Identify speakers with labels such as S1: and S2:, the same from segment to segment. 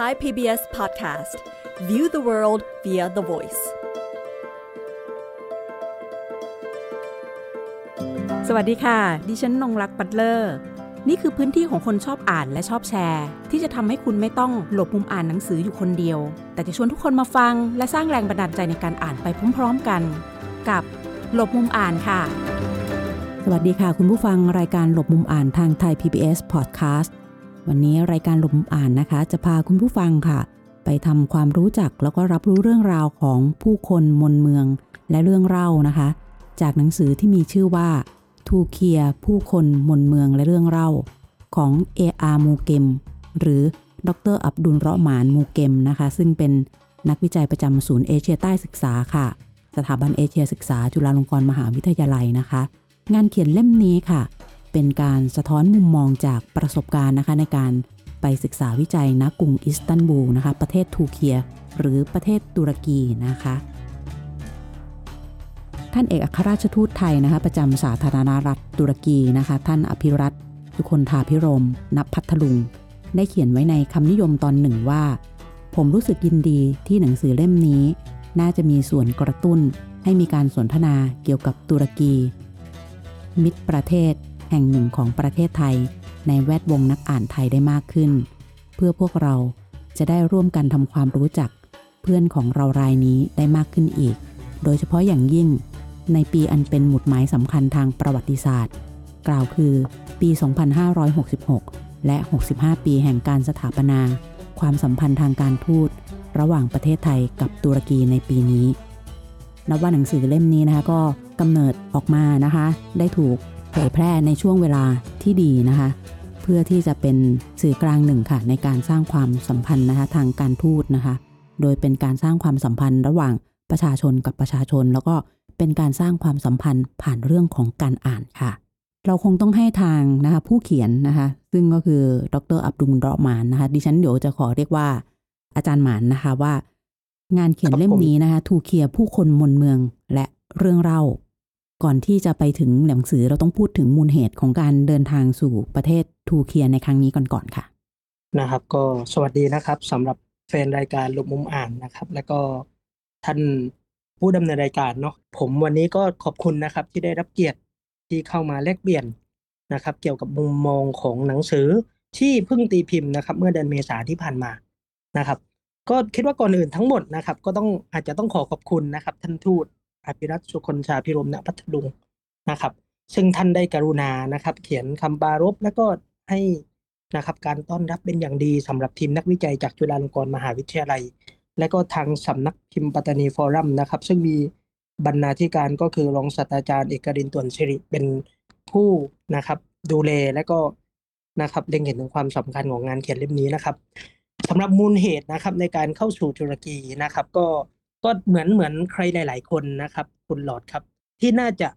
S1: Thai PBS Podcast View the world via the voice
S2: สวัสดีค่ะ ดิฉันนงรักปัตเลอร์ นี่คือพื้นที่ของคนชอบอ่านและชอบแชร์ ที่จะทำให้คุณไม่ต้องหลบมุมอ่านหนังสืออยู่คนเดียว แต่จะชวนทุกคนมาฟัง และสร้างแรงบันดาลใจในการอ่านไปพร้อมๆกัน กับหลบมุมอ่านค่ะ สวัสดีค่ะ คุณผู้ฟังรายการหลบมุมอ่านทางไทย PBS Podcast วันนี้รายการหลบมุมอ่านนะคะ จะพาคุณผู้ฟังค่ะ ไปทำความรู้จักแล้วก็รับรู้เรื่องราวของผู้คนมนเมืองและเรื่องเล่านะคะ จากหนังสือที่มีชื่อว่าทูเคียผู้คนมนเมืองและเรื่องเล่า ของ A.R. มูเกมหรือดรอับดุลเราะหมานมูเกมนะคะ ซึ่งเป็นนักวิจัยประจำศูนย์เอเชียใต้ศึกษาค่ะ สถาบันเอเชียศึกษาจุฬาลงกรณ์มหาวิทยาลัยนะคะ งานเขียนเล่มนี้ค่ะ เป็นการสะท้อนมุมมองจากประสบการณ์นะคะในการไปศึกษาวิจัยณกรุงอิสตันบูลนะคะ ประเทศทูเคีย หรือประเทศตุรกีนะคะ ท่านเอกอัครราชทูตไทยนะคะ ประจำสาธารณรัฐตุรกีนะคะ ท่านอภิรัตน์สุคนธาพิรมณพัทลุง ได้เขียนไว้ในคำนิยมตอนหนึ่งว่า ผมรู้สึกยินดีที่หนังสือเล่มนี้ น่าจะมีส่วนกระตุ้นให้มีการสนทนาเกี่ยวกับตุรกี มิตรประเทศ ห่งหนึ่งของประเทศไทย ในแวดวงนักอ่านไทยได้มากขึ้น เพื่อพวกเราจะได้ร่วมกันทำความรู้จัก เพื่อนของเรารายนี้ได้มากขึ้นอีก โดยเฉพาะอย่างยิ่ง ในปีอันเป็นหมุดหมายสำคัญทางประวัติศาสตร์ กล่าวคือปี 2566 และ 65 ปีแห่งการสถาปนา ความสัมพันธ์ทางการทูตระหว่างประเทศไทยกับตุรกีในปีนี้นับว่าหนังสือเล่มนี้นะคะก็กำเนิดออกมานะคะ ได้ถูก เผยแพร่ในช่วงเวลาที่ดีนะคะ เพื่อที่จะเป็นสื่อกลางหนึ่งค่ะ ในการสร้างความสัมพันธ์นะคะทางการทูตนะคะ โดยเป็นการสร้างความสัมพันธ์ระหว่างประชาชนกับประชาชน แล้วก็เป็นการสร้างความสัมพันธ์ผ่านเรื่องของการอ่านค่ะ เราคงต้องให้ทางนะคะผู้เขียนนะคะ ซึ่งก็คือดรอับดุลรอมานนะคะ ดิฉันเดี๋ยวจะขอเรียกว่าอาจารย์หมานนะคะว่า งานเขียนเล่มนี้นะคะทูเคียผู้คนมนเมืองและเรื่องเล่า ก่อนที่จะไปถึงหนังสือเราต้องพูดถึงมูลเหตุของการเดินทางสู่ประเทศทูเคียในครั้งนี้ก่อนๆค่ะ
S3: นะครับ ก็สวัสดีนะครับสำหรับแฟนรายการลบมุมอ่านนะครับ แล้วก็ท่านผู้ดำเนินรายการเนาะผมวันนี้ก็ขอบคุณนะครับที่ได้รับเกียรติที่เข้ามาแลกเปลี่ยนนะครับ เกี่ยวกับมุมมองของหนังสือที่เพิ่งตีพิมพ์นะครับ เมื่อเดือนเมษาที่ผ่านมานะครับ ก็คิดว่าก่อนอื่นทั้งหมดนะครับ ก็ต้องอาจจะต้องขอขอบคุณนะครับ ท่านทูต อภิรัตน์สุคนชาพิรมณพัทลุงนะครับ ซึ่งท่านได้กรุณานะครับ เขียนคำปารภแล้วก็ให้นะครับการต้อนรับเป็นอย่างดีสำหรับทีมนักวิจัยจากจุฬาลงกรณ์มหาวิทยาลัย และก็ทางสำนักพิมพ์ปัตตานีฟอรัมนะครับ ซึ่งมีบรรณาธิการก็คือรองศาสตราจารย์เอกรินตวนสิริเป็นผู้นะครับ ดูแลและก็นะครับเล็งเห็นถึงความสำคัญของงานเขียนเล่มนี้นะครับสำหรับมูลเหตุนะครับในการเข้าสู่ตุรกีนะครับ ก็ ก็เหมือนเหมือนใครหลาย ๆ คนนะครับ คุณหลอดครับ ที่น่าจะ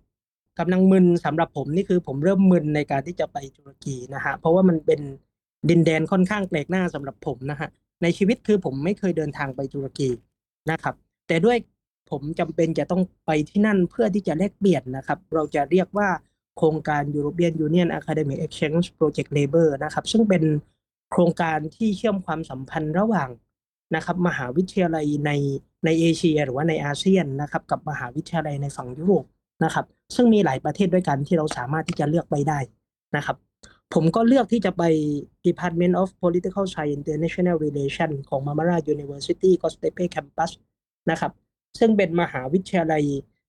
S3: กำลังมึนสำหรับผมนี่คือผมเริ่มมึนในการที่จะไปตุรกีนะฮะเพราะว่ามันเป็นดินแดนค่อนข้างแปลกหน้าสำหรับผมนะฮะในชีวิตคือผมไม่เคยเดินทางไปตุรกีนะครับ แต่ด้วยผมจำเป็นจะต้องไปที่นั่นเพื่อที่จะแลกเปลี่ยนนะครับ เราจะเรียกว่าโครงการ European Union Academic Exchange Project Labor นะครับ ซึ่งเป็นโครงการที่เชื่อมความสัมพันธ์ระหว่าง นะครับมหาวิทยาลัยในในเอเชีย หรือว่าในอาเซียนนะครับกับมหาวิทยาลัยในฝั่งยุโรปนะครับ ซึ่งมีหลายประเทศด้วยกันที่เราสามารถที่จะเลือกไปได้นะครับ ผมก็เลือกที่จะไป Department of Political Science International Relations ของ Marmara University g o s t e p e Campus นะครับ ซึ่งเป็นมหาวิทยาลัย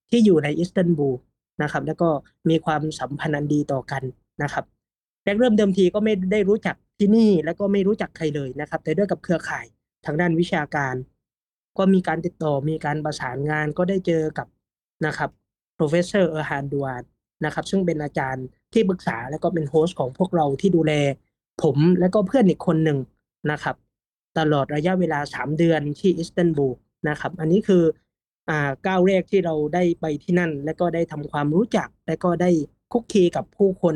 S3: ที่อยู่ในอิสตันบูลนะครับ แล้วก็มีความสัมพันธ์อันดีต่อกันนะครับแรกเริ่มเดิมทีก็ไม่ได้รู้จักที่นี่ แล้วก็ไม่รู้จักใครเลยนะครับ แต่ด้วยกับเครือข่าย ทางด้านวิชาการ ก็มีการติดต่อมีการประสานงานก็ได้เจอกับนะครับ professor เออร์ฮานดูานนะครับ ซึ่งเป็นอาจารย์ที่ปรึกษาและก็เป็น host ของพวกเราที่ดูแล ผมและก็เพื่อนอีกคนหนึ่งนะครับ ตลอดระยะเวลา 3 เดือนที่อิสตันบูลนะครับ อันนี้คืออ่าก้าวแรกที่เราได้ไปที่นั่น และก็ได้ทำความรู้จัก และก็ได้คุกคีกับผู้คน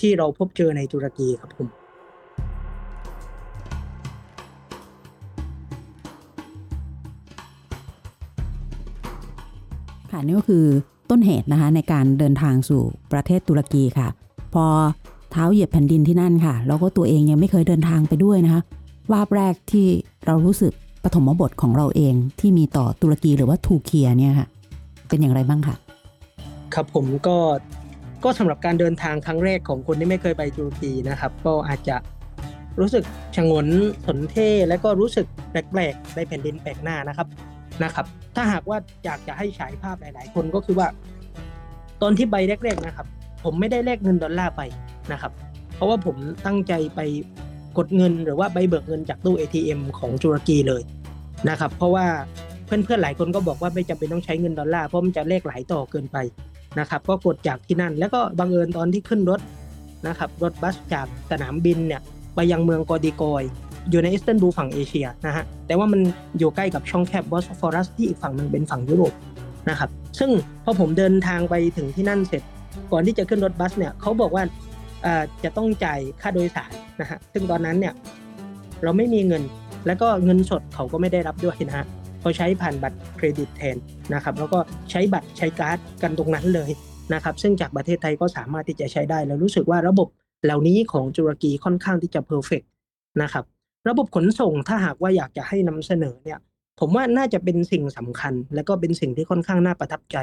S3: ที่เราพบเจอในตุรกีครับผม
S2: ค่ะนี่ก็คือต้นเหตุนะคะในการเดินทางสู่ประเทศตุรกีค่ะ พอเท้าเหยียบแผ่นดินที่นั่นค่ะ แล้วก็ตัวเองยังไม่เคยเดินทางไปด้วยนะคะวาบแรกที่เรารู้สึกปฐมบทของเราเองที่มีต่อตุรกีหรือว่าทูเคียเนี่ยค่ะ เป็นอย่างไรบ้างคะ
S3: ครับผมก็ก็สำหรับการเดินทางครั้งแรกของคนที่ไม่เคยไปตุรกีนะครับ ก็อาจจะรู้สึกชงนสนเท่และก็รู้สึกแปลกๆในแผ่นดินแปลกหน้านะครับ นะครับ ถ้าหากว่าอยากจะให้ฉายภาพหลาย ๆ คนก็คือว่า ตอนที่ไปแรก ๆ นะครับ ผมไม่ได้แลกเงินดอลลาร์ไปนะครับ เพราะว่าผมตั้งใจไปกดเงินหรือว่าไปเบิกเงินจากตู้ ATM ของตุรกีเลยนะครับ เพราะว่าเพื่อนๆหลายคนก็บอกว่าไม่จำเป็นต้องใช้เงินดอลลาร์เพราะมันจะแลกหลายต่อเกินไปนะครับ ก็กดจากที่นั่น แล้วก็บังเอิญตอนที่ขึ้นรถนะครับ รถบัสจากสนามบินเนี่ยไปยังเมืองคาดิคอย อยู่ในอิสตันบูลฝั่งเอเชียนะฮะแต่ว่ามันอยู่ใกล้กับช่องแคบบอสฟอรัสที่อีกฝั่งหนึ่งเป็นฝั่งยุโรปนะครับซึ่งพอผมเดินทางไปถึงที่นั่นเสร็จ ก่อนที่จะขึ้นรถบัสเนี่ยเขาบอกว่าจะต้องจ่ายค่าโดยสารนะฮะซึ่งตอนนั้นเนี่ยเราไม่มีเงินแล้วก็เงินสดเขาก็ไม่ได้รับด้วยนะฮะเขาใช้ผ่านบัตรเครดิตแทนนะครับแล้วก็ใช้บัตรใช้การ์ดกันตรงนั้นเลยนะครับซึ่งจากประเทศไทยก็สามารถที่จะใช้ได้ แล้วรู้สึกว่าระบบเหล่านี้ของตุรกีค่อนข้างที่จะ perfect นะครับ ระบบขนส่งถ้าหากว่าอยากจะให้นำเสนอเนี่ย ผมว่าน่าจะเป็นสิ่งสำคัญ และก็เป็นสิ่งที่ค่อนข้างน่าประทับใจ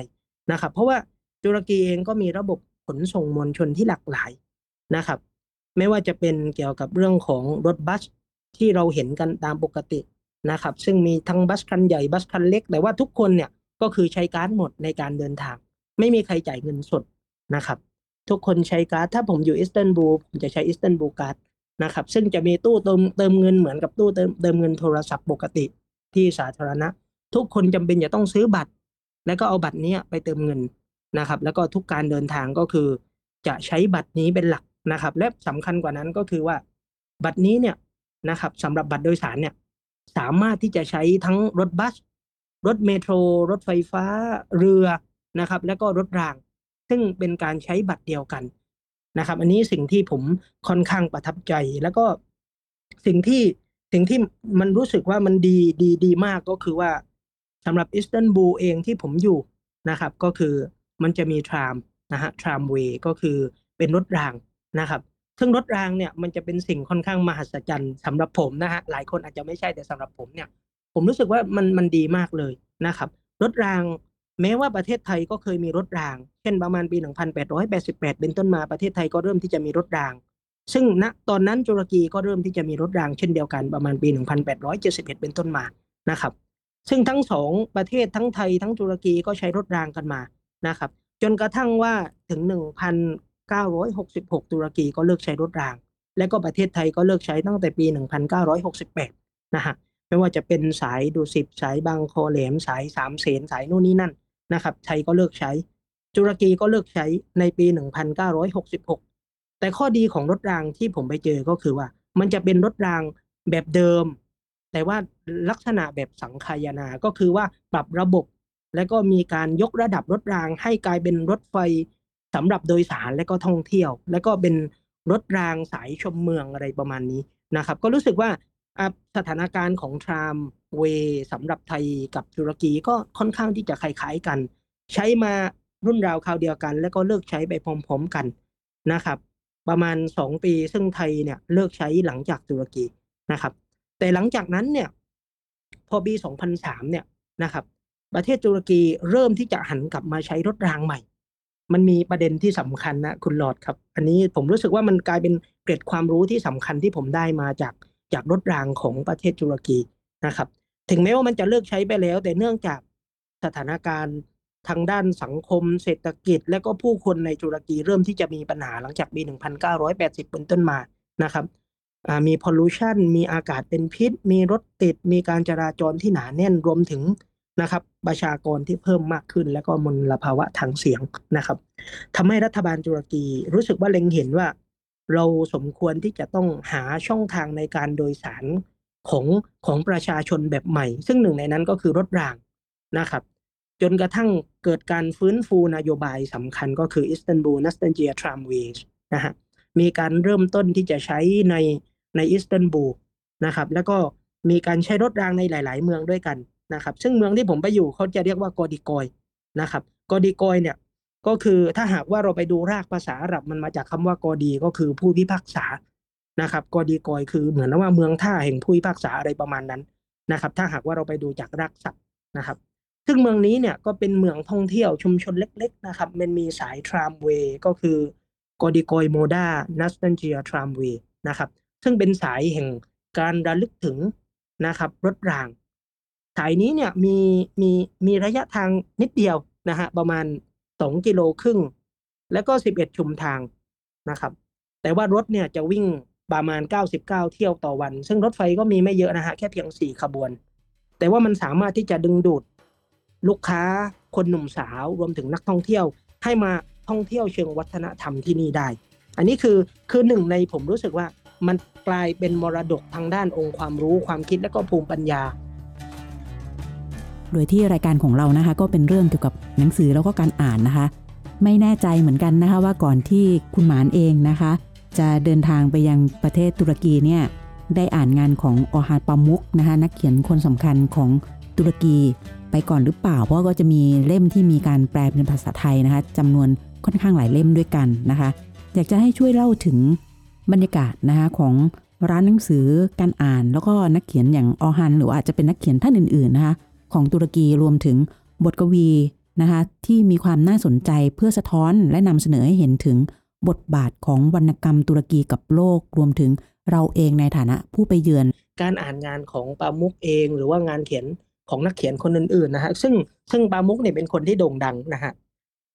S3: นะครับ เพราะว่าตุรกีเองก็มีระบบขนส่งมวลชนที่หลากหลายนะครับ ไม่ว่าจะเป็นเกี่ยวกับเรื่องของรถบัสที่เราเห็นกันตามปกตินะครับ ซึ่งมีทั้งบัสคันใหญ่บัสคันเล็ก แต่ว่าทุกคนเนี่ยก็คือใช้การ์ดหมดในการเดินทาง ไม่มีใครจ่ายเงินสดนะครับ ทุกคนใช้การ์ดถ้าผมอยู่อิสตันบูลผมจะใช้อิสตันบูลการ์ด นะครับ ซึ่งจะมีตู้เติมเติมเงินเหมือนกับตู้เติมเติมเงินโทรศัพท์ปกติที่สาธารณะ ทุกคนจำเป็นจะต้องซื้อบัตร แล้วก็เอาบัตรนี้ไปเติมเงินนะครับ แล้วก็ทุกการเดินทางก็คือ จะใช้บัตรนี้เป็นหลักนะครับ และสำคัญกว่านั้นก็คือว่า บัตรนี้เนี่ยนะครับสำหรับบัตรโดยสารเนี่ยสามารถที่จะใช้ทั้งรถบัส รถเมโทร รถไฟฟ้า เรือนะครับ แล้วก็รถราง ซึ่งเป็นการใช้บัตรเดียวกัน นะครับ อันนี้สิ่งที่ผมค่อนข้างประทับใจ แล้วก็สิ่งที่สิ่งที่มันรู้สึกว่ามันดีดีดีมากก็คือว่าสำหรับอิสตันบูลเองที่ผมอยู่นะครับ ก็คือมันจะมีทรามนะฮะทรามเวย์ก็คือเป็นรถรางนะครับซึ่งรถรางเนี่ยมันจะเป็นสิ่งค่อนข้างมหัศจรรย์สำหรับผมนะฮะหลายคนอาจจะไม่ใช่แต่สำหรับผมเนี่ย ผมรู้สึกว่ามันมันดีมากเลยนะครับ รถราง แม้ว่าประเทศไทยก็เคยมีรถราง เช่นประมาณปี 1888 เป็นต้นมาประเทศไทยก็เริ่มที่จะมีรถราง ซึ่งณตอนนั้นตุรกีก็เริ่มที่จะมีรถรางเช่นเดียวกันประมาณปี 1871 เป็นต้นมานะครับ ซึ่งทั้งสองประเทศทั้งไทยทั้งตุรกีก็ใช้รถรางกันมานะครับ จนกระทั่งว่าถึง 1966 ตุรกีก็เลิกใช้รถราง และก็ประเทศไทยก็เลิกใช้ตั้งแต่ปี 1968 นะฮะไม่ว่าจะเป็นสายดุสิตสายบางคอแหลมสายสามเสนสายนู่นนี่นั่น นะครับไทยก็เลิกใช้ตุรกีก็เลิกใช้ในปี 1966 แต่ข้อดีของรถรางที่ผมไปเจอก็คือว่า มันจะเป็นรถรางแบบเดิม แต่ว่าลักษณะแบบสังคายนา ก็คือว่าปรับระบบ และก็มีการยกระดับรถรางให้กลายเป็นรถไฟสำหรับโดยสารและก็ท่องเที่ยว และก็เป็นรถรางสายชมเมืองอะไรประมาณนี้นะครับ ก็รู้สึกว่า สถานการณ์ของทรามเวย์สำหรับไทยกับตุรกีก็ค่อนข้างที่จะคล้ายๆกัน ใช้มารุ่นราวคราวเดียวกัน แล้วก็เลิกใช้ไปพร้อมๆกันนะครับ ประมาณสองปีซึ่งไทยเนี่ยเลิกใช้หลังจากตุรกีนะครับ แต่หลังจากนั้นเนี่ยพอปี 2003 เนี่ยนะครับ ประเทศตุรกีเริ่มที่จะหันกลับมาใช้รถรางใหม่ มันมีประเด็นที่สำคัญนะคุณหลอดครับ อันนี้ผมรู้สึกว่ามันกลายเป็นเกร็ดความรู้ที่สำคัญที่ผมได้มาจาก จากรถรางของประเทศตุรกีนะครับ ถึงแม้ว่ามันจะเลิกใช้ไปแล้ว แต่เนื่องจากสถานการณ์ทางด้านสังคมเศรษฐกิจ และก็ผู้คนในตุรกีเริ่มที่จะมีปัญหาหลังจากปี 1980 เป็นต้นมานะครับมีพอลูชันมีอากาศเป็นพิษ มีรถติด มีการจราจรที่หนาแน่นรวมถึงนะครับประชากรที่เพิ่มมากขึ้น และก็มลภาวะทางเสียงนะครับทำให้รัฐบาลตุรกีรู้สึกว่าเล็งเห็นว่า เราสมควรที่จะต้องหาช่องทางในการโดยสารของของประชาชนแบบใหม่ ซึ่งหนึ่งในนั้นก็คือรถรางนะครับ จนกระทั่งเกิดการฟื้นฟูนโยบายสำคัญก็คืออิสตันบูลนัสตันเจียทรามเวย์นะฮะมีการเริ่มต้นที่จะใช้ในในอิสตันบูลนะครับ แล้วก็มีการใช้รถรางในหลาย ๆ เมืองด้วยกันนะครับ ซึ่งเมืองที่ผมไปอยู่เขาจะเรียกว่ากอดิกอยนะครับกอดิกอยเนี่ย ก็คือถ้าหากว่าเราไปดูรากภาษาอาหรับมันมาจากคำว่ากอดีก็คือผู้พิพากษานะครับกอดีกอยคือเหมือนว่าเมืองท่าแห่งผู้พิพากษาอะไรประมาณนั้นนะครับ ถ้าหากว่าเราไปดูจากรากศัพท์นะครับ ซึ่งเมืองนี้เนี่ยก็เป็นเมืองท่องเที่ยวชุมชนเล็ก ๆ นะครับ มันมีสายทรามเวย์ก็คือกอดิกอยโมดานัสตันเจียทรามเวย์นะครับ ซึ่งเป็นสายแห่งการระลึกถึงนะครับรถราง สายนี้เนี่ยมีมีมีระยะทางนิดเดียวนะฮะประมาณ สองกิโลครึ่ง แล้วก็สิบเอ็ดชุมทางนะครับ แต่ว่ารถเนี่ยจะวิ่งประมาณ 99 เที่ยวต่อวัน ซึ่งรถไฟก็มีไม่เยอะนะฮะ แค่เพียง 4 ขบวน แต่ว่ามันสามารถที่จะดึงดูดลูกค้าคนหนุ่มสาวรวมถึงนักท่องเที่ยว ให้มาท่องเที่ยวเชิงวัฒนธรรมที่นี่ได้ อันนี้คือคือหนึ่งในผมรู้สึกว่ามันกลายเป็นมรดกทางด้านองค์ความรู้ความคิดและก็ภูมิปัญญา
S2: โดยที่รายการของเรานะคะ ก็เป็นเรื่องเกี่ยวกับหนังสือแล้วก็การอ่านนะคะ ไม่แน่ใจเหมือนกันนะคะว่าก่อนที่คุณหมานเองนะคะ จะเดินทางไปยังประเทศตุรกีเนี่ยได้อ่านงานของออฮาปามุกนะคะนักเขียนคนสำคัญของตุรกีไปก่อนหรือเปล่า เพราะก็จะมีเล่มที่มีการแปลเป็นภาษาไทยนะคะจำนวนค่อนข้างหลายเล่มด้วยกันนะคะ อยากจะให้ช่วยเล่าถึงบรรยากาศนะคะของร้านหนังสือการอ่าน แล้วก็นักเขียนอย่างออฮัน หรืออาจจะเป็นนักเขียนท่านอื่นๆนะคะ ของตุรกีรวมถึงบทกวีนะคะที่มีความน่าสนใจเพื่อสะท้อนและนำเสนอให้เห็นถึงบทบาทของวรรณกรรมตุรกีกับโลกรวมถึงเราเองในฐานะผู้ไปเยือน
S3: การอ่านงานของปามุกเองหรือว่างานเขียนของนักเขียนคนอื่นๆนะฮะซึ่งซึ่งปามุกเนี่ยเป็นคนที่โด่งดังนะฮะ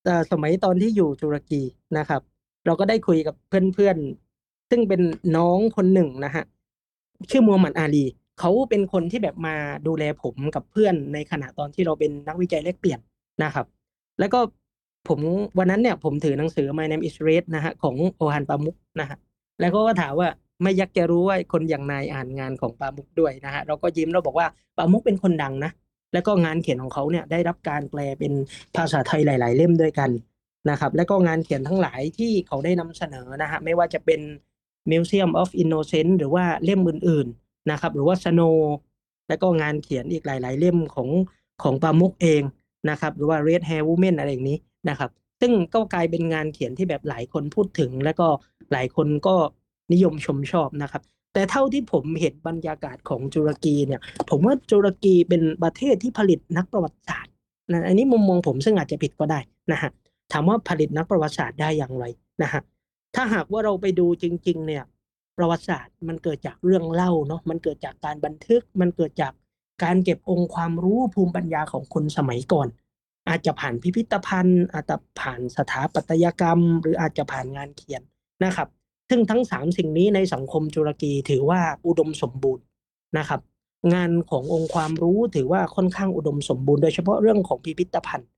S3: แต่สมัยตอนที่อยู่ตุรกีนะครับ เราก็ได้คุยกับเพื่อนๆ ซึ่งเป็นน้องคนหนึ่งนะฮะชื่อมัวหมัดอาลี เขาเป็นคนที่แบบมาดูแลผมกับเพื่อนในขณะตอนที่เราเป็นนักวิจัยแลกเปลี่ยนนะครับ แล้วก็ผมวันนั้นเนี่ยผมถือหนังสือ My Name is Red นะฮะของโอฮันปามุกนะฮะแล้วก็ถามว่าไม่ยักจะรู้ว่าคนอย่างนายอ่านงานของปามุกด้วยนะฮะเราก็ยิ้มเราบอกว่าปามุกเป็นคนดังนะแล้วก็งานเขียนของเขาเนี่ยได้รับการแปลเป็นภาษาไทยหลาย ๆ เล่มด้วยกันนะครับ แล้วก็งานเขียนทั้งหลายที่เขาได้นำเสนอนะฮะไม่ว่าจะเป็น Museum of Innocence หรือว่าเล่มอื่นๆ นะครับ หรือว่า Snow แล้วก็งานเขียนอีกหลาย ๆ เล่มของของปามุกเองนะครับ หรือว่า Red Hair Woman อะไรอย่างนี้นะครับ ซึ่งก็กลายเป็นงานเขียนที่แบบหลายคนพูดถึง แล้วก็หลายคนก็นิยมชมชอบนะครับ แต่เท่าที่ผมเห็นบรรยากาศของตุรกีเนี่ย ผมว่าตุรกีเป็นประเทศที่ผลิตนักประวัติศาสตร์นะอันนี้มุมมองผมซึ่งอาจจะผิดก็ได้นะฮะถามว่าผลิตนักประวัติศาสตร์ได้อย่างไรนะฮะถ้าหากว่าเราไปดูจริง ๆ เนี่ย ประวัติศาสตร์มันเกิดจากเรื่องเล่าเนาะมันเกิดจากการบันทึก มันเกิดจากการเก็บองค์ความรู้ภูมิปัญญาของคนสมัยก่อน อาจจะผ่านพิพิธภัณฑ์ อาจจะผ่านสถาปัตยกรรม หรืออาจจะผ่านงานเขียนนะครับ ซึ่งทั้งสามสิ่งนี้ในสังคมตุรกีถือว่าอุดมสมบูรณ์นะครับ งานขององค์ความรู้ถือว่าค่อนข้างอุดมสมบูรณ์โดยเฉพาะเรื่องของพิพิธภัณฑ์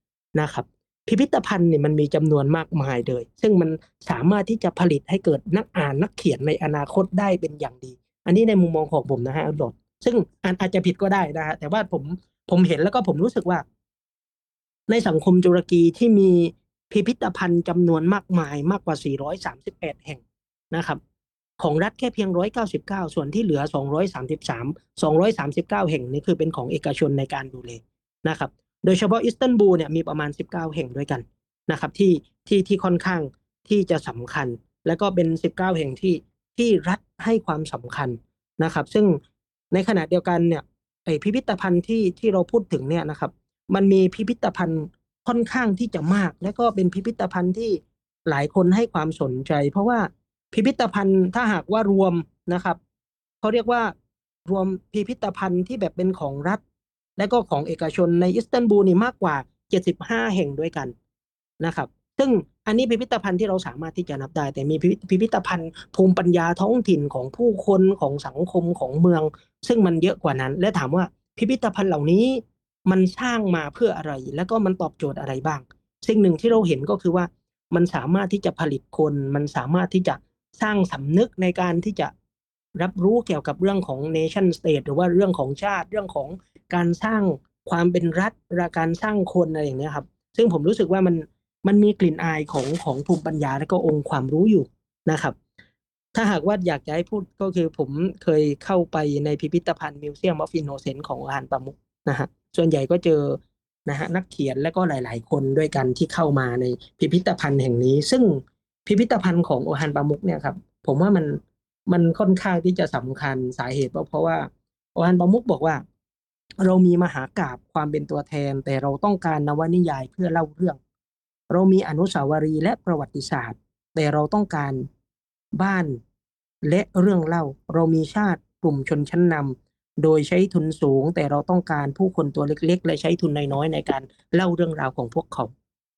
S3: นะครับ พิพิธภัณฑ์เนี่ยมันมีจำนวนมากมายเลย ซึ่งมันสามารถที่จะผลิตให้เกิดนักอ่านนักเขียนในอนาคตได้เป็นอย่างดี อันนี้ในมุมมองของผมนะฮะดดซึ่งอาจจะผิดก็ได้นะฮะแต่ว่าผมผมเห็นแล้วก็ผมรู้สึกว่า ในสังคมตุรกีที่มีพิพิธภัณฑ์จำนวนมากมายมากกว่า 438 แห่งนะครับ ของรัฐแค่เพียง 199 ส่วนที่เหลือ 233 239 แห่งนี้คือเป็นของเอกชนในการดูแลนะครับ โดยเฉพาะอิสตันบูลเนี่ยมีประมาณ 19 แห่งด้วยกันนะครับที่ที่ที่ค่อนข้างที่จะสำคัญ และก็เป็น 19 แห่งที่ที่รัฐให้ความสำคัญนะครับ ซึ่งในขณะเดียวกันเนี่ยไอพิพิธภัณฑ์ที่ที่เราพูดถึงเนี่ยนะครับ มันมีพิพิธภัณฑ์ค่อนข้างที่จะมาก และก็เป็นพิพิธภัณฑ์ที่หลายคนให้ความสนใจ เพราะว่าพิพิธภัณฑ์ถ้าหากว่ารวมนะครับเขาเรียกว่ารวมพิพิธภัณฑ์ที่แบบเป็นของรัฐ และก็ของเอกชนในอิสตันบูลนี่มากกว่า 75 แห่งด้วยกันนะครับ ซึ่งอันนี้พิพิธภัณฑ์ที่เราสามารถที่จะนับได้ แต่มีพิพิธภัณฑ์ภูมิปัญญาท้องถิ่นของผู้คนของสังคมของเมือง ซึ่งมันเยอะกว่านั้น และถามว่าพิพิธภัณฑ์เหล่านี้มันสร้างมาเพื่ออะไร แล้วก็มันตอบโจทย์อะไรบ้าง สิ่งหนึ่งที่เราเห็นก็คือว่ามันสามารถที่จะผลิตคน มันสามารถที่จะสร้างสำนึกในการที่จะ รับรู้เกี่ยวกับเรื่องของ nation state หรือว่าเรื่องของชาติเรื่องของการสร้างความเป็นรัฐและการสร้างคนอะไรอย่างนี้ครับ ซึ่งผมรู้สึกว่ามันมันมีกลิ่นอายของของภูมิปัญญาและก็องค์ความรู้อยู่นะครับ ถ้าหากว่าอยากจะให้พูดก็คือผมเคยเข้าไปในพิพิธภัณฑ์ Museum of Innocence ของออร์ฮานปามุกนะฮะส่วนใหญ่ก็เจอนะฮะนักเขียนและก็หลาย ๆ คนด้วยกันที่เข้ามาในพิพิธภัณฑ์แห่งนี้ ซึ่งพิพิธภัณฑ์ของออร์ฮานปามุกเนี่ยครับผมว่ามัน มันค่อนข้างที่จะสำคัญสาเหตุเพราะว่าอานประมุกบอกว่า เรามีมหากราบความเป็นตัวแทน แต่เราต้องการนวนิยายเพื่อเล่าเรื่อง เรามีอนุสาวรีย์และประวัติศาสตร์ แต่เราต้องการบ้านและเรื่องเล่า เรามีชาติกลุ่มชนชั้นนำโดยใช้ทุนสูง แต่เราต้องการผู้คนตัวเล็ก ๆ และใช้ทุนน้อยๆในการเล่าเรื่องราวของพวกเขา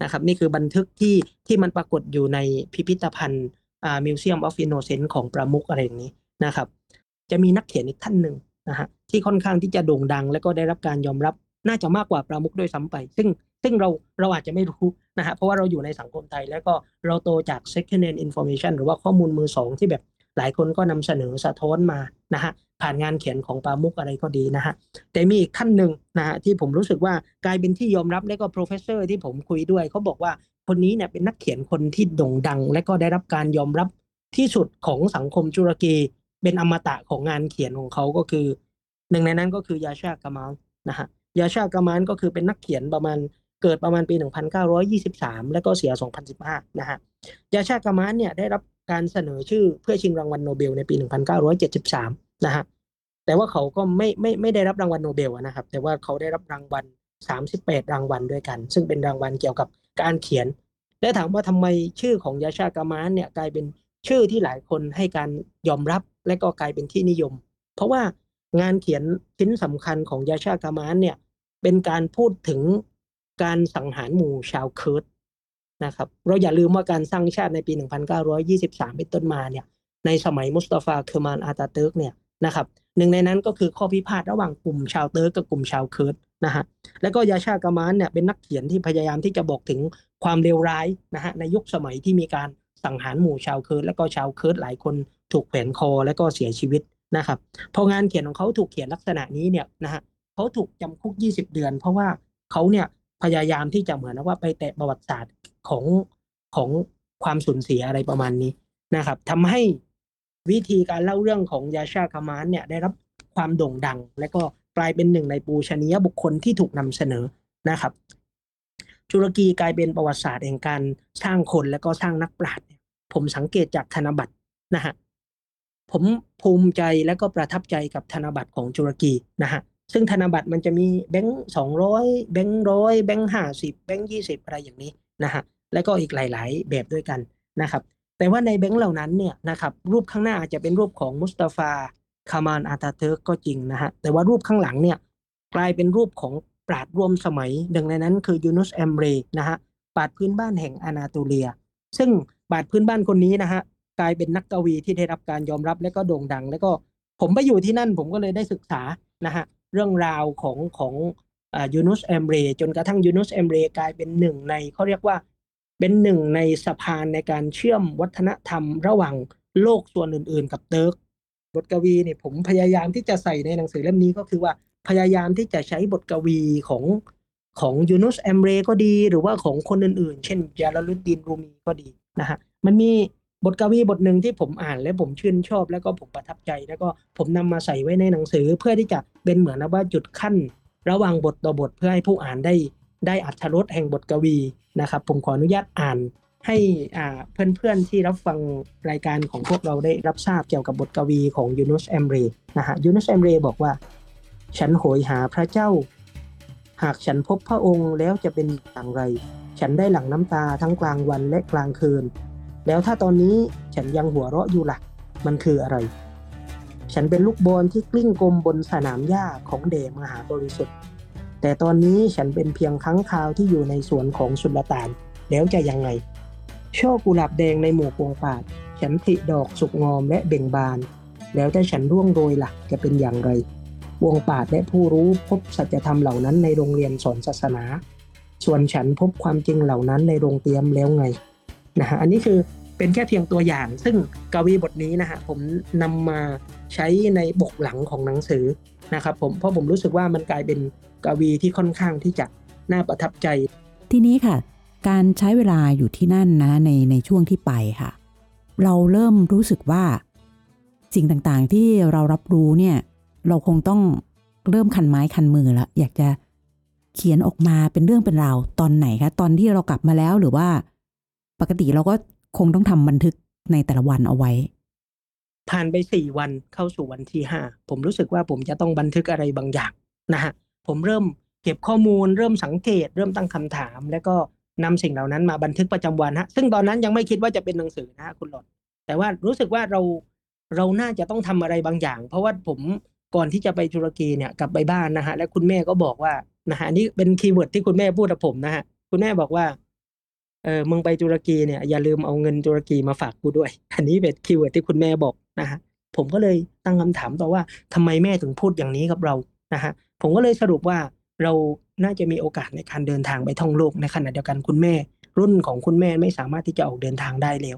S3: นะครับ นี่คือบันทึกที่ที่มันปรากฏอยู่ในพิพิธภัณฑ์ อ่า Museum of Innocence ของประมุกอะไรอย่างนี้นะครับ จะมีนักเขียนอีกท่านหนึ่งนะฮะที่ค่อนข้างที่จะโด่งดัง และก็ได้รับการยอมรับน่าจะมากกว่าประมุกด้วยซ้ำไป ซึ่งซึ่งเราเราอาจจะไม่รู้นะฮะเพราะว่าเราอยู่ในสังคมไทย แล้วก็เราโตจาก second hand information หรือว่าข้อมูลมือสองที่แบบหลายคนก็นำเสนอสะท้อนมานะฮะผ่านงานเขียนของปามุกอะไรก็ดีนะฮะแต่มีอีกท่านหนึ่งนะฮะที่ผมรู้สึกว่ากลายเป็นที่ยอมรับและก็ professor ที่ผมคุยด้วยเขาบอกว่า คนนี้เนี่ยเป็นนักเขียนคนที่โด่งดัง และก็ได้รับการยอมรับที่สุดของสังคมตุรกี เป็นอมตะของงานเขียนของเขาก็คือ หนึ่งในนั้นก็คือยาชากามาลนะฮะยาชากามาลก็คือเป็นนักเขียนประมาณเกิดประมาณปี 1923 แล้วก็เสีย 2015 นะฮะยาชากามาลเนี่ยได้รับการเสนอชื่อเพื่อชิงรางวัลโนเบลในปี 1973 นะฮะแต่ว่าเขาก็ไม่ไม่ไม่ได้รับรางวัลโนเบลนะครับ แต่ว่าเขาได้รับรางวัล 38 รางวัลด้วยกัน ซึ่งเป็นรางวัลเกี่ยวกับ การเขียน และถามว่าทำไมชื่อของยาชาร์เคมาลเนี่ยกลายเป็นชื่อที่หลายคนให้การยอมรับและก็กลายเป็นที่นิยม เพราะว่างานเขียนชิ้นสำคัญของยาชาร์เคมาลเนี่ยเป็นการพูดถึงการสังหารหมู่ชาวเคิร์ดนะครับเราอย่าลืมว่าการสร้างชาติในปี 1923 เป็นต้นมาเนี่ยในสมัยมุสตาฟาเคอร์มานอาตาเติร์กเนี่ยนะครับหนึ่งในนั้นก็คือข้อพิพาทระหว่างกลุ่มชาวเติร์กกับกลุ่มชาวเคิร์ด นะฮะแล้วก็ยาชาร์เคมาลเนี่ยเป็นนักเขียนที่พยายามที่จะบอกถึงความเลวร้ายนะฮะในยุคสมัยที่มีการสังหารหมู่ชาวเคิร์ดและก็ชาวเคิร์ดหลายคนถูกแขวนคอและก็เสียชีวิตนะครับพองานเขียนของเขาถูกเขียนลักษณะนี้เนี่ยนะฮะเขาถูกจำคุก 20 เดือน เพราะว่าเขาเนี่ยพยายามที่จะเหมือนว่าไปแตะประวัติศาสตร์ของของความสูญเสียอะไรประมาณนี้นะครับทำให้วิธีการเล่าเรื่องของยาชาคามานเนี่ยได้รับความโด่งดัง และก็ กลายเป็นหนึ่งในปูชนียบุคคลที่ถูกนำเสนอนะครับ ตุรกีกลายเป็นประวัติศาสตร์แห่งการสร้างคนและก็สร้างนักปราชญ์ผมสังเกตจากธนบัตรนะฮะผมภูมิใจและก็ประทับใจกับธนบัตรของตุรกีนะฮะซึ่งธนบัตรมันจะมีแบงค์สองร้อยแบงค์ร้อยแบงค์ห้าสิบแบงค์ยี่สิบอะไรอย่างนี้นะฮะและก็อีกหลาย ๆ แบบด้วยกันนะครับ แต่ว่าในแบงค์เหล่านั้นเนี่ยนะครับรูปข้างหน้าอาจจะเป็นรูปของมุสตาฟา คามานอาตาเติร์กก็จริงนะฮะแต่ว่ารูปข้างหลังเนี่ยกลายเป็นรูปของปราดร่วมสมัยดังในนั้นคือยูนุสแอมเรนะฮะปราดพื้นบ้านแห่งอนาโตเลีย ซึ่งปราดพื้นบ้านคนนี้นะฮะกลายเป็นนักกวีที่ได้รับการยอมรับและก็โด่งดัง แล้วก็ผมไปอยู่ที่นั่นผมก็เลยได้ศึกษานะฮะเรื่องราวของของยูนุสแอมเรจนกระทั่งยูนุสแอมเรกลายเป็นหนึ่งในเขาเรียกว่าเป็นหนึ่งในสะพานในการเชื่อมวัฒนธรรมระหว่างโลกส่วนอื่น ๆ กับเติร์ก บทกวีเนี่ยผมพยายามที่จะใส่ในหนังสือเล่มนี้ก็คือว่าพยายามที่จะใช้บทกวีของของยูนุสแอมเรก็ดี หรือว่าของคนอื่นๆ เช่นยาลลุดดินรูมีก็ดีนะฮะมันมีบทกวีบทหนึ่งที่ผมอ่านและผมชื่นชอบ แล้วก็ผมประทับใจ แล้วก็ผมนำมาใส่ไว้ในหนังสือ เพื่อที่จะเป็นเหมือนว่าจุดขั้น ระหว่างบทต่อบทเพื่อให้ผู้อ่านได้ได้อัธรสแห่งบทกวีนะครับ ผมขออนุญาตอ่าน ให้อ่าเพื่อนๆที่รับฟังรายการของพวกเราได้รับทราบเกี่ยวกับบทกวีของยูนุสแอมเรนะฮะยูนุสแอมเรบอกว่า ฉันโหยหาพระเจ้า หากฉันพบพระองค์แล้วจะเป็นอย่างไร ฉันได้หลั่งน้ำตาทั้งกลางวันและกลางคืน แล้วถ้าตอนนี้ฉันยังหัวเราะอยู่ละ่ะมันคืออะไร ฉันเป็นลูกบอลที่กลิ้งกลมบนสนามหญ้าของเดมหาบริสุทธิ์ แต่ตอนนี้ฉันเป็นเพียงครั้งคราวที่อยู่ในสวนของสุลต่านแล้วจะยังไง ช่อกุหลาบแดงในหมู่พวงป่าฉันผลิดอกสุกงอมและเบ่งบาน แล้วถ้าฉันร่วงโรยละ่ะจะเป็นอย่างไร วงป่าและผู้รู้พบสัจธรรมเหล่านั้นในโรงเรียนสอนศาสนา ส่วนฉันพบความจริงเหล่านั้นในโรงเตรียมแล้วไงนะฮะอันนี้คือเป็นแค่เพียงตัวอย่าง ซึ่งกวีบทนี้นะฮะผมนำมาใช้ในบกหลังของหนังสือนะครับผมเพราะผมรู้สึกว่ามันกลายเป็นกวีที่ค่อนข้างที่จะน่าประทับใจ
S2: ทีนี้ค่ะ การใช้เวลาอยู่ที่นั่นนะในในช่วงที่ไปค่ะ เราเริ่มรู้สึกว่า สิ่งต่างๆที่เรารับรู้เนี่ย เราคงต้องเริ่มคันไม้คันมือแล้วอยากจะเขียนออกมาเป็นเรื่องเป็นราวตอนไหนคะตอนที่เรากลับมาแล้วหรือว่า ปกติเราก็คงต้องทำบันทึกในแต่ละวันเอาไว้
S3: ผ่านไปสี่วันเข้าสู่วันที่ห้าผมรู้สึกว่าผมจะต้องบันทึกอะไรบางอย่างนะฮะผมเริ่มเก็บข้อมูล เริ่มสังเกต เริ่มตั้งคำถาม แล้วก็ นำสิ่งเหล่านั้นมาบันทึกประจำวันฮะซึ่งตอนนั้นยังไม่คิดว่าจะเป็นหนังสือนะฮะคุณหลอดแต่ว่ารู้สึกว่าเราเราน่าจะต้องทำอะไรบางอย่าง เพราะว่าผมก่อนที่จะไปตุรกีเนี่ยกลับไปบ้านนะฮะและคุณแม่ก็บอกว่านะฮะนี่เป็น keyword ที่คุณแม่พูดกับผมนะฮะคุณแม่บอกว่าเออมึงไปตุรกีเนี่ยอย่าลืมเอาเงินตุรกีมาฝากกูด้วย อันนี้เป็น keyword ที่คุณแม่บอกนะฮะผมก็เลยตั้งคำถามต่อว่าทำไมแม่ถึงพูดอย่างนี้กับเรานะฮะผมก็เลยสรุปว่าเรา น่าจะมีโอกาสในการเดินทางไปท่องโลกในขณะเดียวกันคุณแม่ รุ่นของคุณแม่ไม่สามารถที่จะออกเดินทางได้แล้ว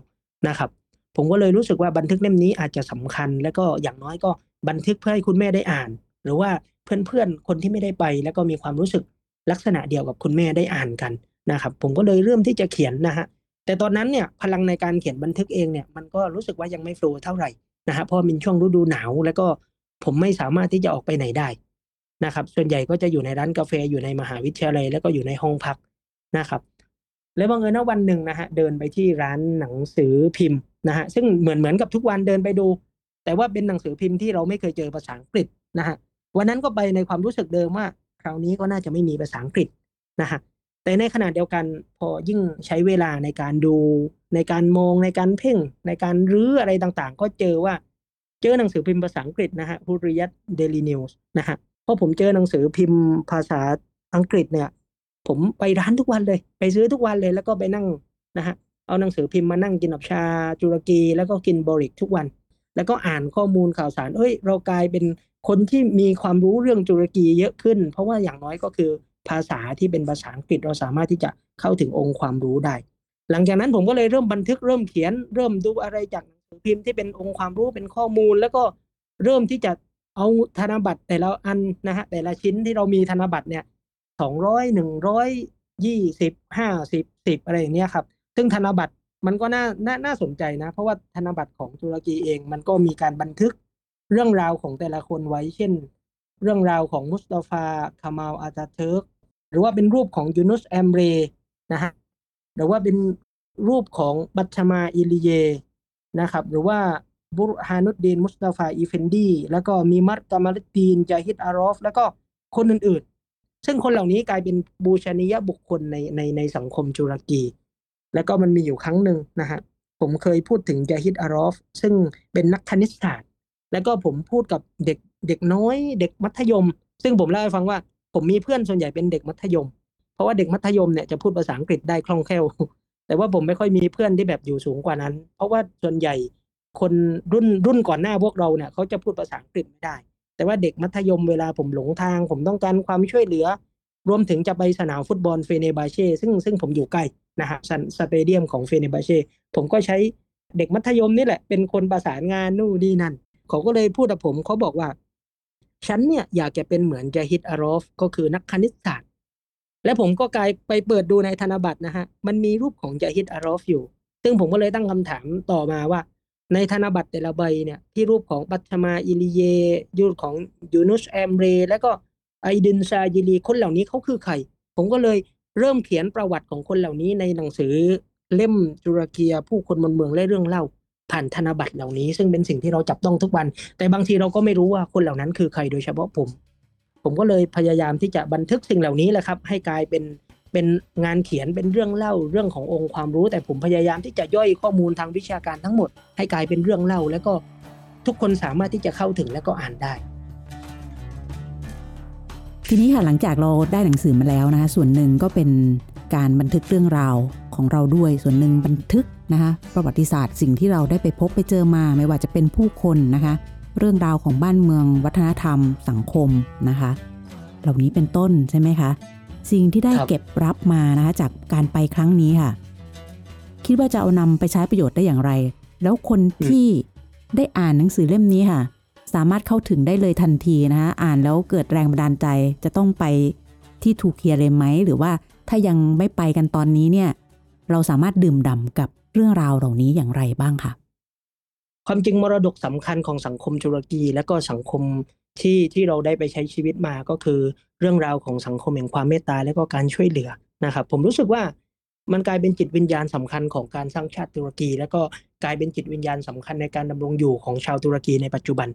S3: นะครับ ผมก็เลยรู้สึกว่าบันทึกเล่มนี้อาจจะสำคัญ แล้วก็อย่างน้อยก็บันทึกเพื่อให้คุณแม่ได้อ่าน หรือว่าเพื่อนๆคนที่ไม่ได้ไป แล้วก็มีความรู้สึกลักษณะเดียวกับคุณแม่ได้อ่านกันนะครับผมก็เลยเริ่มที่จะเขียนนะฮะแต่ตอนนั้นเนี่ยพลังในการเขียนบันทึกเองเนี่ยมันก็รู้สึกว่ายังไม่โฟล์เท่าไหร่นะฮะเพราะมันช่วงฤดูหนาว แล้วก็ผมไม่สามารถที่จะออกไปไหนได้ นะครับ ส่วนใหญ่ก็จะอยู่ในร้านกาแฟอยู่ในมหาวิทยาลัย แล้วก็อยู่ในห้องพักนะครับ แล้วบังเอิญว่าวันหนึ่งนะฮะเดินไปที่ร้านหนังสือพิมพ์นะฮะซึ่งเหมือนเหมือนกับทุกวันเดินไปดู แต่ว่าเป็นหนังสือพิมพ์ที่เราไม่เคยเจอภาษาอังกฤษนะฮะวันนั้นก็ไปในความรู้สึกเดิมว่า คราวนี้ก็น่าจะไม่มีภาษาอังกฤษนะฮะแต่ในขณะเดียวกันพอยิ่งใช้เวลาในการดู ในการมองในการเพ่ง ในการรื้ออะไรต่างๆ ก็เจอว่าเจอหนังสือพิมพ์ภาษาอังกฤษนะฮะฮูริยัตเดลีนิวส์นะฮะ ราะผมเจอหนังสือพิมพ์ภาษาอังกฤษเนี่ย ผมไปร้านทุกวันเลย ไปซื้อทุกวันเลยแล้วก็ไปนั่งนะฮะเอาหนังสือพิมพ์มานั่งกินกับชาจุรกี แล้วก็กินบริกทุกวัน แล้วก็อ่านข้อมูลข่าวสาร เอ้ย เรากลายเป็นคนที่มีความรู้เรื่องจุรกีเยอะขึ้น เพราะว่าอย่างน้อยก็คือภาษาที่เป็นภาษาอังกฤษเราสามารถที่จะเข้าถึงองค์ความรู้ได้ หลังจากนั้นผมก็เลยเริ่มบันทึกเริ่มเขียน เริ่มดูอะไรจากหนังสือพิมพ์ที่เป็นองค์ความรู้เป็นข้อมูล แล้วก็เริ่มที่จะ เอาธนบัตรแต่ละอันนะฮะแต่ละชิ้นที่เรามีธนบัตรเนี่ยสองร้อยหนึ่งร้อยยี่สิบห้าสิบสิบอะไรอย่างเนี้ยครับ ซึ่งธนบัตรมันก็น่าน่าน่าสนใจนะ เพราะว่าธนบัตรของตุรกีเอง มันก็มีการบันทึกเรื่องราวของแต่ละคนไว้ เช่น เรื่องราวของมุสตาฟาคามาลอาตาเทิร์กหรือว่าเป็นรูปของยูนุสแอมเรนะฮะหรือว่าเป็นรูปของบัชมาอิลีเยนะครับ หรือว่า บุรฮานุดดีน มุสตาฟาอีเฟนดี แล้วก็มีมัตกามาลตีนจาฮิดอารอฟ แล้วก็คนอื่นๆ ซึ่งคนเหล่านี้กลายเป็นบูชนียบุคคลในในในสังคมจุรกี แล้วก็มันมีอยู่ครั้งหนึ่งนะฮะผมเคยพูดถึงจาฮิดอารอฟ ซึ่งเป็นนักคณิตศาสตร์ แล้วก็ผมพูดกับเด็กเด็กน้อย เด็กมัธยม ซึ่งผมเล่าให้ฟังว่า ผมมีเพื่อนส่วนใหญ่เป็นเด็กมัธยม เพราะว่าเด็กมัธยมเนี่ยจะพูดภาษาอังกฤษได้คล่องแคล่ว แต่ว่าผมไม่ค่อยมีเพื่อนที่แบบอยู่สูงกว่านั้น เพราะว่าส่วนใหญ่ คนรุ่นรุ่นก่อนหน้าพวกเราเนี่ยเขาจะพูดภาษาอังกฤษไม่ได้ แต่ว่าเด็กมัธยมเวลาผมหลงทาง ผมต้องการความช่วยเหลือ รวมถึงจะไปสนามฟุตบอลเฟเนบาเช่ซึ่งซึ่งผมอยู่ใกล้นะฮะ stadium ของเฟเนบาเช่ผมก็ใช้เด็กมัธยมนี่แหละเป็นคนประสานงานนู่นนี่นั่นเขาก็เลยพูดกับผมเขาบอกว่า ฉันเนี่ยอยากจะเป็นเหมือนจาฮิดอารอฟก็คือนักคณิตศาสตร์ และผมก็กลายไปเปิดดูในธนบัตรนะฮะมันมีรูปของจาฮิดอารอฟอยู่ ซึ่งผมก็เลยตั้งคำถามต่อมาว่า ในธนบัตรแต่ละใบเนี่ยที่รูปของบัตมาอิลีเยยูปของยูนุสแอมเร แล้วก็ไอดินซายิลีคนเหล่านี้เขาคือใคร ผมก็เลยเริ่มเขียนประวัติของคนเหล่านี้ในหนังสือเล่มจุรเกียผู้คนบนเมืองและเรื่องเล่า ผ่านธนบัตรเหล่านี้ ซึ่งเป็นสิ่งที่เราจับต้องทุกวัน แต่บางทีเราก็ไม่รู้ว่าคนเหล่านั้นคือใครโดยเฉพาะผม ผมก็เลยพยายามที่จะบันทึกสิ่งเหล่านี้แหละครับ ให้กลายเป็น เป็นงานเขียนเป็นเรื่องเล่าเรื่องขององค์ความรู้ แต่ผมพยายามที่จะย่อยข้อมูลทางวิชาการทั้งหมด ให้กลายเป็นเรื่องเล่า แล้วก็ทุกคนสามารถที่จะเข้าถึงและก็อ่านได้
S2: ทีนี้ค่ะหลังจากเราได้หนังสือมาแล้วนะคะส่วนหนึ่งก็เป็นการบันทึกเรื่องราวของเราด้วยส่วนหนึ่งบันทึกนะคะประวัติศาสตร์สิ่งที่เราได้ไปพบไปเจอมา ไม่ว่าจะเป็นผู้คนนะคะ เรื่องราวของบ้านเมือง วัฒนธรรม สังคมนะคะ เหล่านี้เป็นต้นใช่ไหมคะ สิ่งที่ได้
S3: ครับ
S2: เก็บรับมานะคะจากการไปครั้งนี้ค่ะ คิดว่าจะเอานำไปใช้ประโยชน์ได้อย่างไร แล้วคนที่ได้อ่านหนังสือเล่มนี้ค่ะ สามารถเข้าถึงได้เลยทันทีนะคะอ่านแล้วเกิดแรงบันดาลใจจะต้องไปที่ทูเคียเลยไหม หรือว่าถ้ายังไม่ไปกันตอนนี้เนี่ย เราสามารถดื่มด่ำกับเรื่องราวเหล่านี้อย่างไรบ้างคะ
S3: ความจริงมรดกสำคัญของสังคมตุรกี และก็สังคมที่ที่เราได้ไปใช้ชีวิตมาก็คือ เรื่องราวของสังคมแห่งความเมตตาและก็การช่วยเหลือนะครับ ผมรู้สึกว่ามันกลายเป็นจิตวิญญาณสำคัญของการสร้างชาติตุรกี แล้วก็กลายเป็นจิตวิญญาณสำคัญในการดำรงอยู่ของชาวตุรกีในปัจจุบัน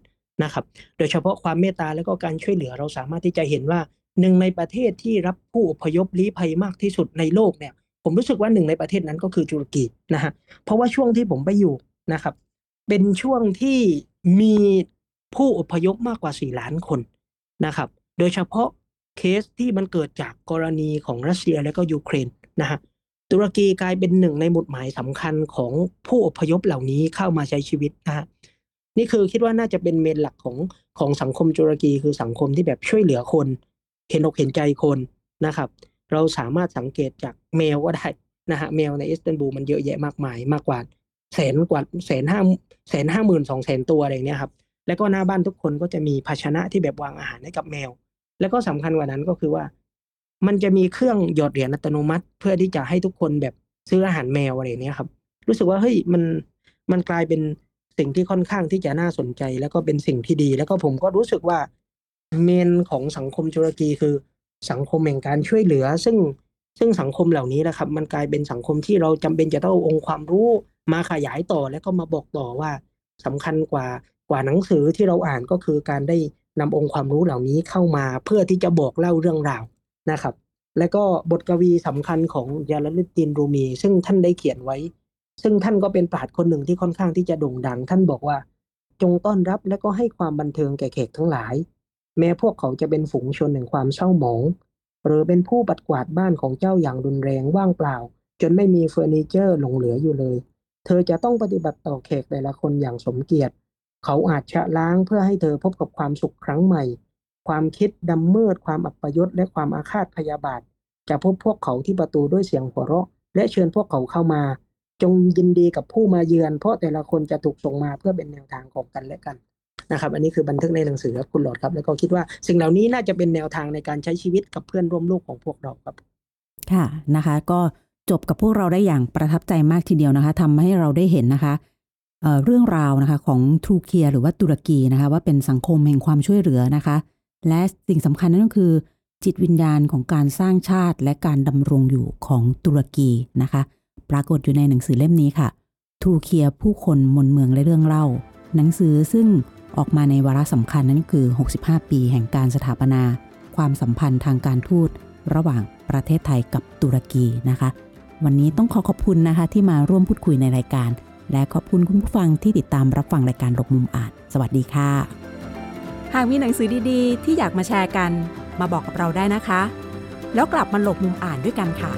S3: นะครับ โดยเฉพาะความเมตตาและก็การช่วยเหลือเราสามารถที่จะเห็นว่าหนึ่งในประเทศที่รับผู้อพยพลี้ภัยมากที่สุดในโลกเนี่ย ผมรู้สึกว่าหนึ่งในประเทศนั้นก็คือตุรกีนะฮะเพราะว่าช่วงที่ผมไปอยู่นะครับ เป็นช่วงที่มีผู้อพยพมากกว่า 4 ล้านคนนะครับ โดยเฉพาะเคสที่มันเกิดจากกรณีของรัสเซียและก็ยูเครนนะฮะตุรกีกลายเป็นหนึ่งในหมุดหมายสำคัญของผู้อพยพเหล่านี้เข้ามาใช้ชีวิตนะฮะนี่คือคิดว่าน่าจะเป็นเมนหลักของของสังคมตุรกีคือสังคมที่แบบช่วยเหลือคน เห็นอกเห็นใจคนนะครับ เราสามารถสังเกตจากเมลก็ได้นะฮะเมลในอิสตันบูลมันเยอะแยะมากมายมากกว่า แสนกว่าแสนห้าแสนห้าหมื่นสองแสนตัวอะไรเนี้ยครับแล้วก็หน้าบ้านทุกคนก็จะมีภาชนะที่แบบวางอาหารให้กับแมว แล้วก็สำคัญกว่านั้นก็คือว่า มันจะมีเครื่องหยอดเหรียญอัตโนมัติ เพื่อที่จะให้ทุกคนแบบซื้ออาหารแมวอะไรเนี้ยครับ รู้สึกว่าเฮ้ยมันมันกลายเป็นสิ่งที่ค่อนข้างที่จะน่าสนใจ แล้วก็เป็นสิ่งที่ดี แล้วก็ผมก็รู้สึกว่าเมนของสังคมตุรกีคือสังคมแห่งการช่วยเหลือ ซึ่ง ซึ่งสังคมเหล่านี้นะครับ มันกลายเป็นสังคมที่เราจำเป็นจะต้ององค์ความรู้มาขยายต่อแล้วก็มาบอกต่อว่าสำคัญกว่ากว่าหนังสือที่เราอ่านก็คือการได้นำองค์ความรู้เหล่านี้เข้ามาเพื่อที่จะบอกเล่าเรื่องราวนะครับ และก็บทกวีสำคัญของยาลลุดดินรูมี ซึ่งท่านได้เขียนไว้ ซึ่งท่านก็เป็นปราชญ์คนหนึ่งที่ค่อนข้างที่จะโด่งดัง ท่านบอกว่า จงต้อนรับและก็ให้ความบันเทิงแก่แขกทั้งหลาย แม้พวกเขาจะเป็นฝูงชนแห่งความเศร้าหมอง หรือเป็นผู้ปัดกวาดบ้านของเจ้าอย่างรุนแรงว่างเปล่า จนไม่มีเฟอร์นิเจอร์หลงเหลืออยู่เลย เธอจะต้องปฏิบัติต่อแขกแต่ละคนอย่างสมเกียรติ เขาอาจชะล้างเพื่อให้เธอพบกับความสุขครั้งใหม่ ความคิดดำมืดความอัปยศและความอาฆาตพยาบาท จะพบพวกเขาที่ประตูด้วยเสียงหัวเราะ และเชิญพวกเขาเข้ามา จงยินดีกับผู้มาเยือน เพราะแต่ละคนจะถูกส่งมาเพื่อเป็นแนวทางของกันและกัน นะครับอันนี้คือบันทึกในหนังสือครับคุณหลอดครับ แล้วก็คิดว่าสิ่งเหล่านี้น่าจะเป็นแนวทางในการใช้ชีวิตกับเพื่อนร่วมโลกของพวกเราครับ
S2: ค่ะนะคะ ก็จบกับพวกเราได้อย่างประทับใจมากทีเดียวนะคะทำให้เราได้เห็นนะคะเเรื่องราวนะคะของทูเคียหรือว่าตุรกีนะคะว่าเป็นสังคมแห่งความช่วยเหลือนะคะ และสิ่งสำคัญนั่นก็คือ จิตวิญญาณของการสร้างชาติและการดำรงอยู่ของตุรกีนะคะ ปรากฏอยู่ในหนังสือเล่มนี้ค่ะทูเคียผู้คนมนเมืองและเรื่องเล่า หนังสือซึ่ง ออกมาในวาระสำคัญนั่นคือ 65 ปีแห่งการสถาปนา ความสัมพันธ์ทางการทูตระหว่างประเทศไทยกับตุรกีนะคะ วันนี้ต้องขอขอบคุณนะคะ ที่มาร่วมพูดคุยในรายการ และขอบคุณคุณผู้ฟังที่ติดตามรับฟังรายการหลบมุมอ่าน สวัสดีค่ะ
S1: หากมีหนังสือดีๆ ที่อยากมาแชร์กัน มาบอกกับเราได้นะคะ แล้วกลับมาหลบมุมอ่านด้วยกันค่ะ